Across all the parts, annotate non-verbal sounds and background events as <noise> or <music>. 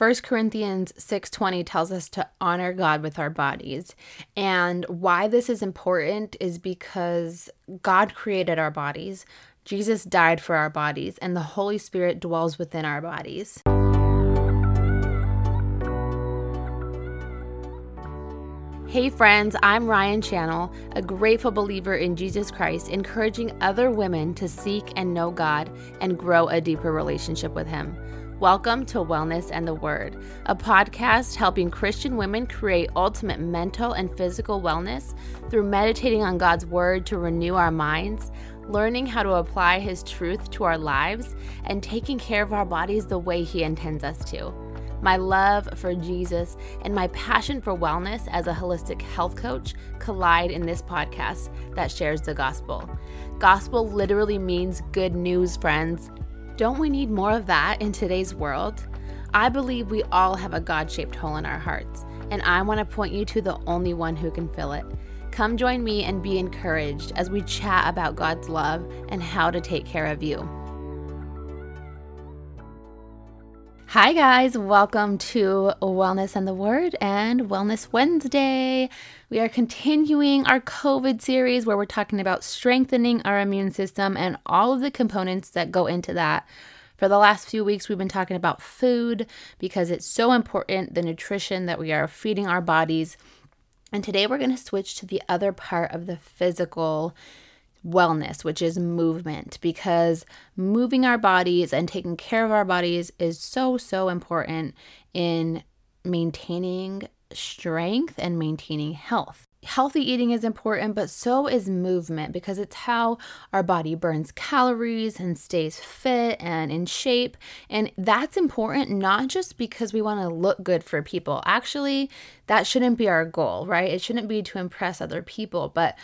1 Corinthians 6:20 tells us to honor God with our bodies. And why this is important is because God created our bodies. Jesus died for our bodies and the Holy Spirit dwells within our bodies. Hey friends, I'm Ryan Channel, a grateful believer in Jesus Christ, encouraging other women to seek and know God and grow a deeper relationship with Him. Welcome to Wellness and the Word, a podcast helping Christian women create ultimate mental and physical wellness through meditating on God's Word to renew our minds, learning how to apply His truth to our lives, and taking care of our bodies the way He intends us to. My love for Jesus and my passion for wellness as a holistic health coach collide in this podcast that shares the gospel. Gospel literally means good news, friends. Don't we need more of that in today's world? I believe we all have a God shaped hole in our hearts, and I want to point you to the only one who can fill it. Come join me and be encouraged as we chat about God's love and how to take care of you. Hi, guys. Welcome to Wellness and the Word and Wellness Wednesday. We are continuing our COVID series where we're talking about strengthening our immune system and all of the components that go into that. For the last few weeks, we've been talking about food because it's so important the nutrition that we are feeding our bodies. And today we're going to switch to the other part of the physical wellness, which is movement, because moving our bodies and taking care of our bodies is so, so important in maintaining strength and maintaining health. Healthy eating is important, but so is movement because it's how our body burns calories and stays fit and in shape. And that's important not just because we want to look good for people. Actually, that shouldn't be our goal, right? It shouldn't be to impress other people, but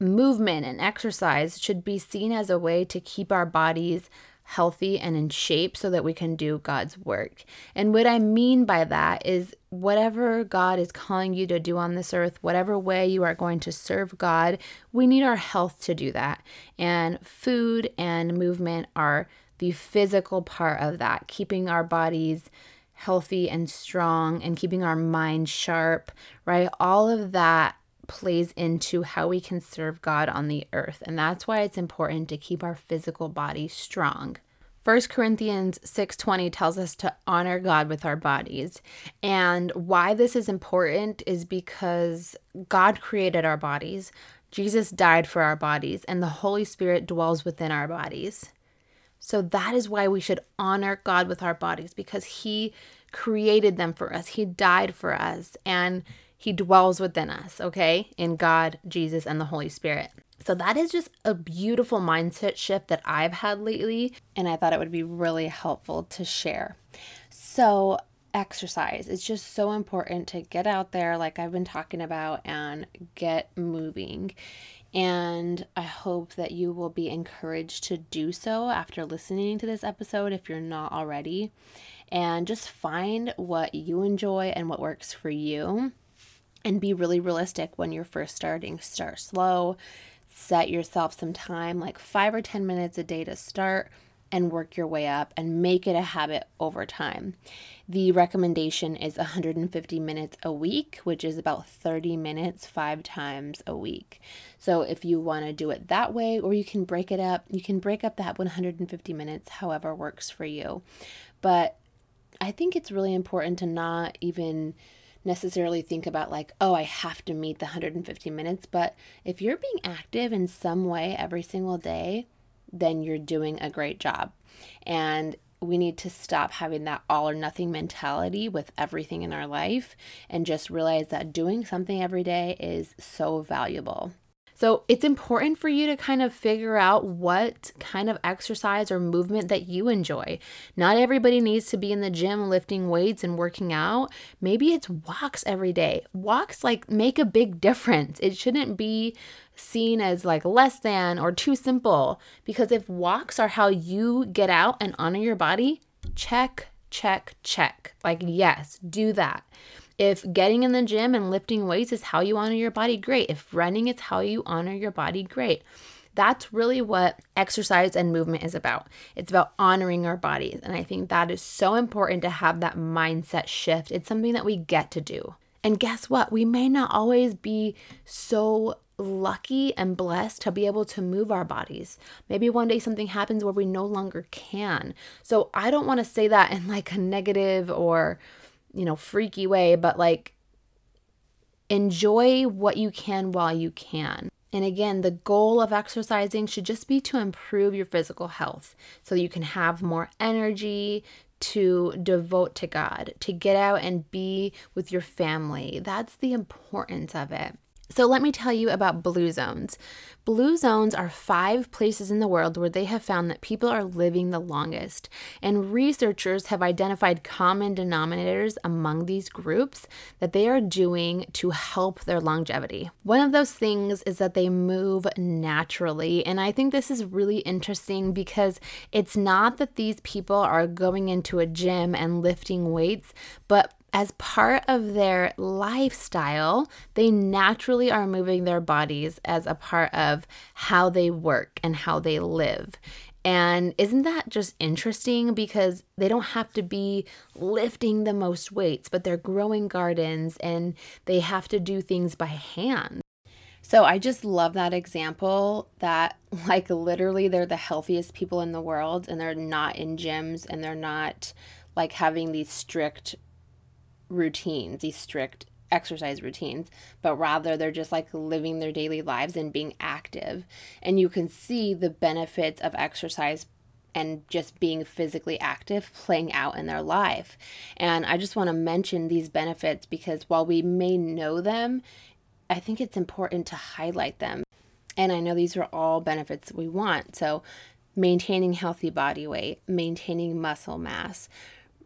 movement and exercise should be seen as a way to keep our bodies healthy and in shape so that we can do God's work. And what I mean by that is whatever God is calling you to do on this earth, whatever way you are going to serve God, we need our health to do that. And food and movement are the physical part of that, keeping our bodies healthy and strong and keeping our mind sharp, right? All of that plays into how we can serve God on the earth. And that's why it's important to keep our physical body strong. 1 Corinthians 6:20 tells us to honor God with our bodies. And why this is important is because God created our bodies. Jesus died for our bodies and the Holy Spirit dwells within our bodies. So that is why we should honor God with our bodies because he created them for us. He died for us and he dwells within us, okay? In God, Jesus, and the Holy Spirit. So that is just a beautiful mindset shift that I've had lately, and I thought it would be really helpful to share. So, exercise. It's just so important to get out there, like I've been talking about, and get moving. And I hope that you will be encouraged to do so after listening to this episode if you're not already. And just find what you enjoy and what works for you and be really realistic when you're first starting. Start slow, set yourself some time, like five or 10 minutes a day to start, and work your way up and make it a habit over time. The recommendation is 150 minutes a week, which is about 30 minutes five times a week. So if you want to do it that way, or you can break it up, you can break up that 150 minutes however works for you. But I think it's really important to not even necessarily think about like, oh, I have to meet the 150 minutes. But if you're being active in some way every single day, then you're doing a great job. And we need to stop having that all or nothing mentality with everything in our life and just realize that doing something every day is so valuable. So it's important for you to kind of figure out what kind of exercise or movement that you enjoy. Not everybody needs to be in the gym lifting weights and working out. Maybe it's walks every day. Walks like make a big difference. It shouldn't be seen as like less than or too simple because if walks are how you get out and honor your body, check, check, check. Like, yes, do that. If getting in the gym and lifting weights is how you honor your body, great. If running is how you honor your body, great. That's really what exercise and movement is about. It's about honoring our bodies. And I think that is so important to have that mindset shift. It's something that we get to do. And guess what? We may not always be so lucky and blessed to be able to move our bodies. Maybe one day something happens where we no longer can. So I don't want to say that in like a negative or, you know, freaky way, but like enjoy what you can while you can. And again, the goal of exercising should just be to improve your physical health so you can have more energy to devote to God, to get out and be with your family. That's the importance of it. So, let me tell you about blue zones. Blue zones are five places in the world where they have found that people are living the longest. And researchers have identified common denominators among these groups that they are doing to help their longevity. One of those things is that they move naturally. And I think this is really interesting because it's not that these people are going into a gym and lifting weights, but as part of their lifestyle, they naturally are moving their bodies as a part of how they work and how they live. And isn't that just interesting? Because they don't have to be lifting the most weights, but they're growing gardens and they have to do things by hand. So I just love that example that, <laughs> like, literally, they're the healthiest people in the world and they're not in gyms and they're not like having these strict routines, these strict exercise routines, but rather they're just like living their daily lives and being active. And you can see the benefits of exercise and just being physically active playing out in their life. And I just want to mention these benefits because while we may know them, I think it's important to highlight them. And I know these are all benefits we want. So, maintaining healthy body weight, maintaining muscle mass,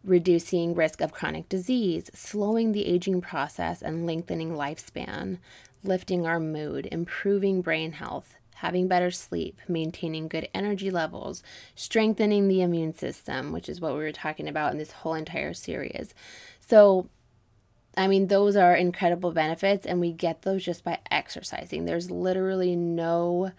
reducing risk of chronic disease, slowing the aging process and lengthening lifespan, lifting our mood, improving brain health, having better sleep, maintaining good energy levels, strengthening the immune system, which is what we were talking about in this whole entire series. So, I mean, those are incredible benefits, and we get those just by exercising. There's literally no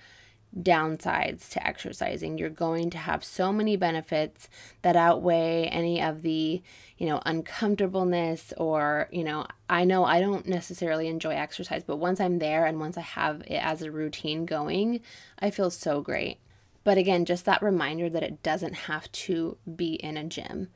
downsides to exercising. You're going to have so many benefits that outweigh any of the, you know, uncomfortableness or, you know, I know I don't necessarily enjoy exercise, but once I'm there and once I have it as a routine going, I feel so great. But again, just that reminder that it doesn't have to be in a gym.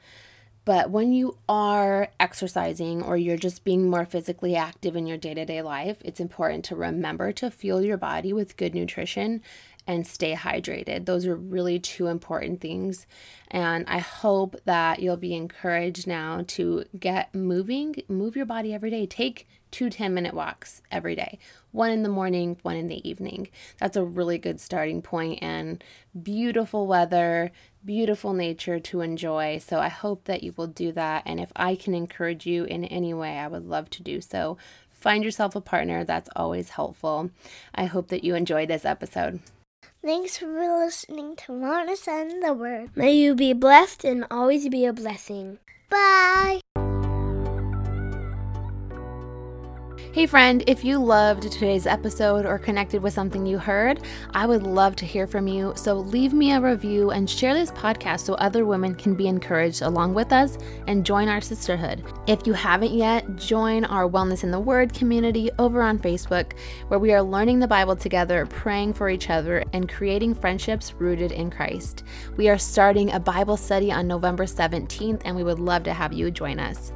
But when you are exercising or you're just being more physically active in your day to day life, it's important to remember to fuel your body with good nutrition and stay hydrated. Those are really two important things. And I hope that you'll be encouraged now to get moving, move your body every day. Take two 10 minute walks every day, one in the morning, one in the evening. That's a really good starting point. point and beautiful weather, beautiful nature to enjoy. So I hope that you will do that. And if I can encourage you in any way, I would love to do so. Find yourself a partner, that's always helpful. I hope that you enjoyed this episode. Thanks for listening to Wellness and the Word. May you be blessed and always be a blessing. Bye. Hey, friend, if you loved today's episode or connected with something you heard, I would love to hear from you. So leave me a review and share this podcast so other women can be encouraged along with us and join our sisterhood. If you haven't yet, join our Wellness in the Word community over on Facebook, where we are learning the Bible together, praying for each other, and creating friendships rooted in Christ. We are starting a Bible study on November 17th, and we would love to have you join us.